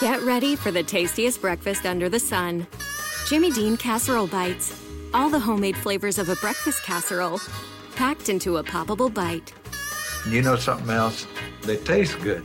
Get ready for the tastiest breakfast under the sun. Jimmy Dean Casserole Bites. All the homemade flavors of a breakfast casserole, packed into a poppable bite. You know something else? They taste good.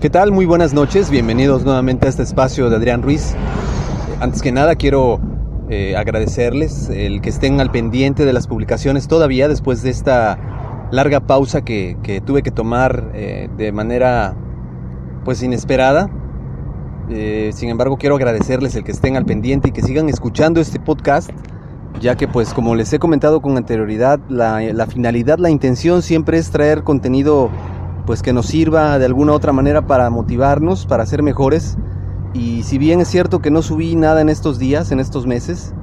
¿Qué tal? Muy buenas noches, bienvenidos nuevamente a este espacio de Adrián Ruiz. Antes que nada quiero eh, agradecerles el que estén al pendiente de las publicaciones todavía después de esta larga pausa que, que tuve que tomar eh, de manera pues inesperada. Eh, sin embargo quiero agradecerles el que estén al pendiente y que sigan escuchando este podcast ya que pues como les he comentado con anterioridad la, la finalidad, la intención siempre es traer contenido pues que nos sirva de alguna otra manera para motivarnos, para ser mejores. Y si bien es cierto que no subí nada en estos días, en estos meses,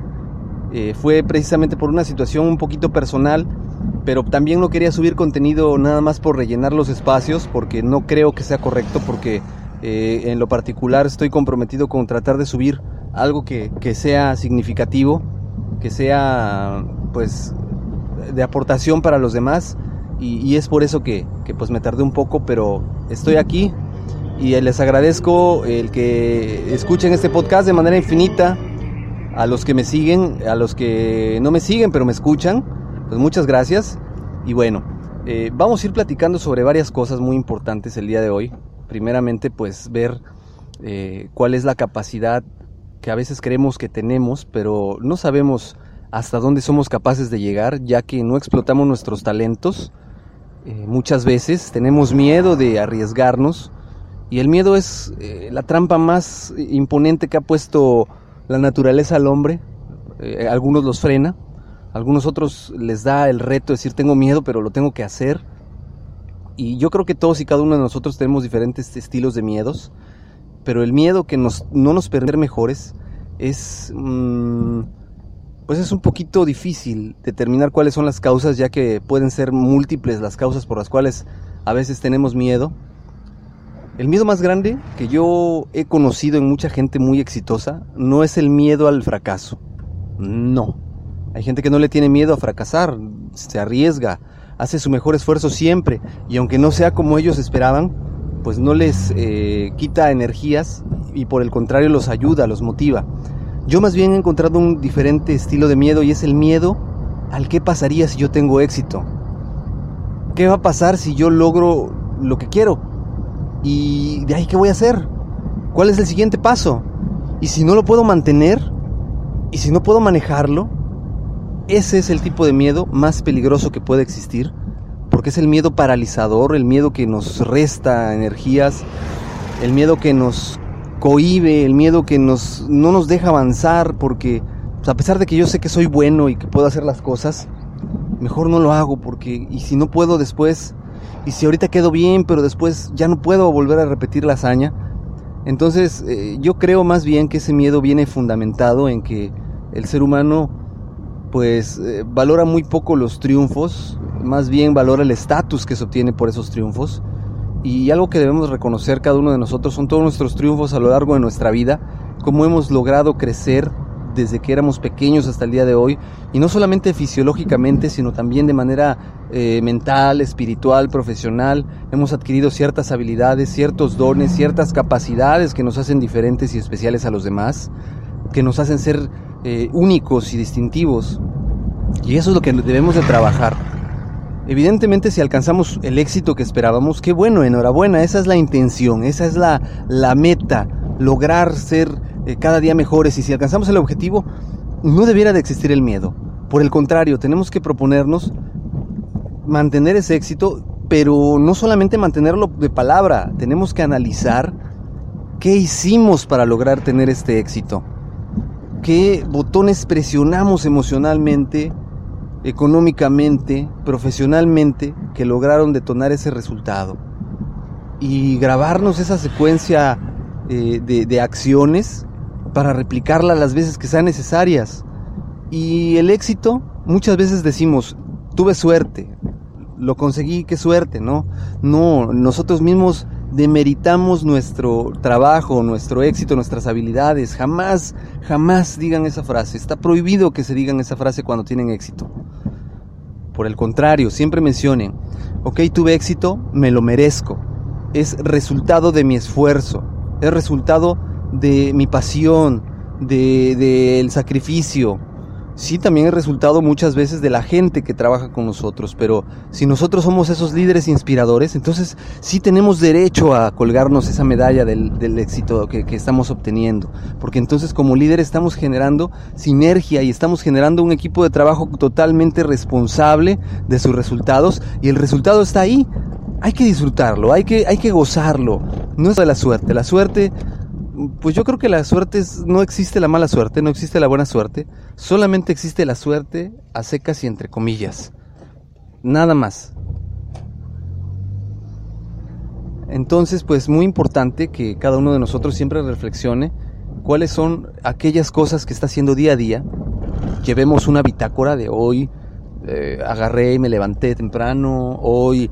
eh, fue precisamente por una situación un poquito personal, pero también no quería subir contenido nada más por rellenar los espacios, porque no creo que sea correcto, porque eh, en lo particular estoy comprometido con tratar de subir algo que, que sea significativo, que sea pues de aportación para los demás y, es por eso que, pues me tardé un poco, pero estoy aquí y les agradezco el que escuchen este podcast de manera infinita. A los que me siguen, a los que no me siguen pero me escuchan, pues muchas gracias. Y bueno, eh, vamos a ir platicando sobre varias cosas muy importantes el día de hoy. Primeramente, pues ver eh, cuál es la capacidad que a veces creemos que tenemos, pero no sabemos hasta dónde somos capaces de llegar, ya que no explotamos nuestros talentos eh, muchas veces tenemos miedo de arriesgarnos y el miedo es eh, la trampa más imponente que ha puesto la naturaleza al hombre. Eh, algunos los frena, algunos otros les da el reto de decir tengo miedo pero lo tengo que hacer. Y yo creo que todos y cada uno de nosotros tenemos diferentes estilos de miedos, pero el miedo que nos, no nos permite mejores es... Mm, pues es un poquito difícil determinar cuáles son las causas, ya que pueden ser múltiples las causas por las cuales a veces tenemos miedo. El miedo más grande que yo he conocido en mucha gente muy exitosa no es el miedo al fracaso. No. Hay gente que no le tiene miedo a fracasar, se arriesga, hace su mejor esfuerzo siempre y aunque no sea como ellos esperaban, pues no les eh, quita energías y por el contrario los ayuda, los motiva. Yo más bien he encontrado un diferente estilo de miedo y es el miedo al qué pasaría si yo tengo éxito. ¿Qué va a pasar si yo logro lo que quiero? ¿Y de ahí qué voy a hacer? ¿Cuál es el siguiente paso? ¿Y si no lo puedo mantener? ¿Y si no puedo manejarlo? Ese es el tipo de miedo más peligroso que puede existir, porque es el miedo paralizador, el miedo que nos resta energías, el miedo que nos cohibe, el miedo que nos, no nos deja avanzar, porque pues, a pesar de que yo sé que soy bueno y que puedo hacer las cosas, mejor no lo hago, porque y si no puedo después, y si ahorita quedo bien, pero después ya no puedo volver a repetir la hazaña, entonces eh, yo creo más bien que ese miedo viene fundamentado en que el ser humano pues eh, valora muy poco los triunfos, más bien valora el estatus que se obtiene por esos triunfos y algo que debemos reconocer cada uno de nosotros son todos nuestros triunfos a lo largo de nuestra vida, cómo hemos logrado crecer desde que éramos pequeños hasta el día de hoy, y no solamente fisiológicamente, sino también de manera eh, mental, espiritual, profesional. Hemos adquirido ciertas habilidades, ciertos dones, ciertas capacidades que nos hacen diferentes y especiales a los demás, que nos hacen ser eh, únicos y distintivos. Y eso es lo que debemos de trabajar. Evidentemente si alcanzamos el éxito que esperábamos, qué bueno, enhorabuena, esa es la intención, esa es la, la meta, lograr ser eh, cada día mejores y si alcanzamos el objetivo, no debiera de existir el miedo. Por el contrario, tenemos que proponernos mantener ese éxito, pero no solamente mantenerlo de palabra, tenemos que analizar qué hicimos para lograr tener este éxito, qué botones presionamos emocionalmente, económicamente, profesionalmente, que lograron detonar ese resultado. Y grabarnos esa secuencia eh, de, de acciones para replicarla las veces que sean necesarias. Y el éxito, muchas veces decimos, tuve suerte, lo conseguí, qué suerte, ¿no? No, nosotros mismos demeritamos nuestro trabajo, nuestro éxito, nuestras habilidades. Jamás, jamás digan esa frase. Está prohibido que se digan esa frase cuando tienen éxito. Por el contrario, siempre mencionen, ok, tuve éxito, me lo merezco. Es resultado de mi esfuerzo, es resultado de mi pasión, del de, sacrificio, sí también es resultado muchas veces de la gente que trabaja con nosotros, pero si nosotros somos esos líderes inspiradores, entonces sí tenemos derecho a colgarnos esa medalla del, éxito que, que, estamos obteniendo, porque entonces como líder estamos generando sinergia y estamos generando un equipo de trabajo totalmente responsable de sus resultados y el resultado está ahí. Hay que disfrutarlo, hay que, hay que gozarlo. No es de la suerte. La suerte pues yo creo que la suerte es, no existe la mala suerte, no existe la buena suerte, solamente existe la suerte a secas y entre comillas. Nada más. Entonces, pues muy importante que cada uno de nosotros siempre reflexione cuáles son aquellas cosas que está haciendo día a día. Llevemos una bitácora de hoy, eh, agarré y me levanté temprano, hoy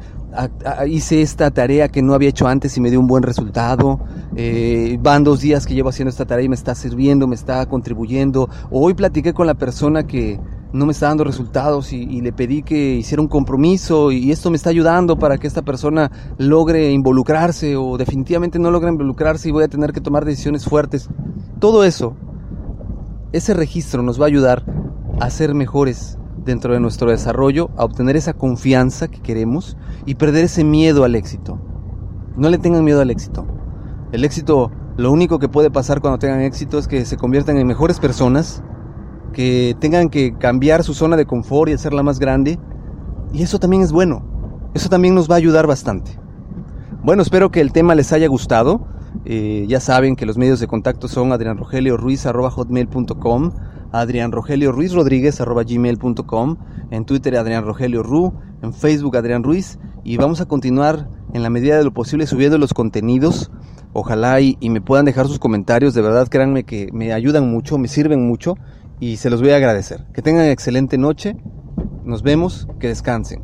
hice esta tarea que no había hecho antes y me dio un buen resultado. Eh, van dos días que llevo haciendo esta tarea y me está sirviendo, me está contribuyendo. Hoy platiqué con la persona que no me está dando resultados y, le pedí que hiciera un compromiso y, esto me está ayudando para que esta persona logre involucrarse o definitivamente no logre involucrarse y voy a tener que tomar decisiones fuertes. Todo eso, ese registro nos va a ayudar a ser mejores dentro de nuestro desarrollo a obtener esa confianza que queremos y perder ese miedo al éxito. No le tengan miedo al éxito. El éxito, lo único que puede pasar cuando tengan éxito es que se conviertan en mejores personas, que tengan que cambiar su zona de confort y hacerla más grande. Y eso también es bueno. Eso también nos va a ayudar bastante. Bueno, espero que el tema les haya gustado. Eh, ya saben que los medios de contacto son adrianrogelio.ruiz.com Adrián Rogelio Ruiz Rodríguez arroba gmail.com, en Twitter Adrián Rogelio Ru, en Facebook Adrián Ruiz y vamos a continuar en la medida de lo posible subiendo los contenidos. Ojalá y, y me puedan dejar sus comentarios, de verdad créanme que me ayudan mucho, me sirven mucho y se los voy a agradecer. Que tengan excelente noche, nos vemos, que descansen.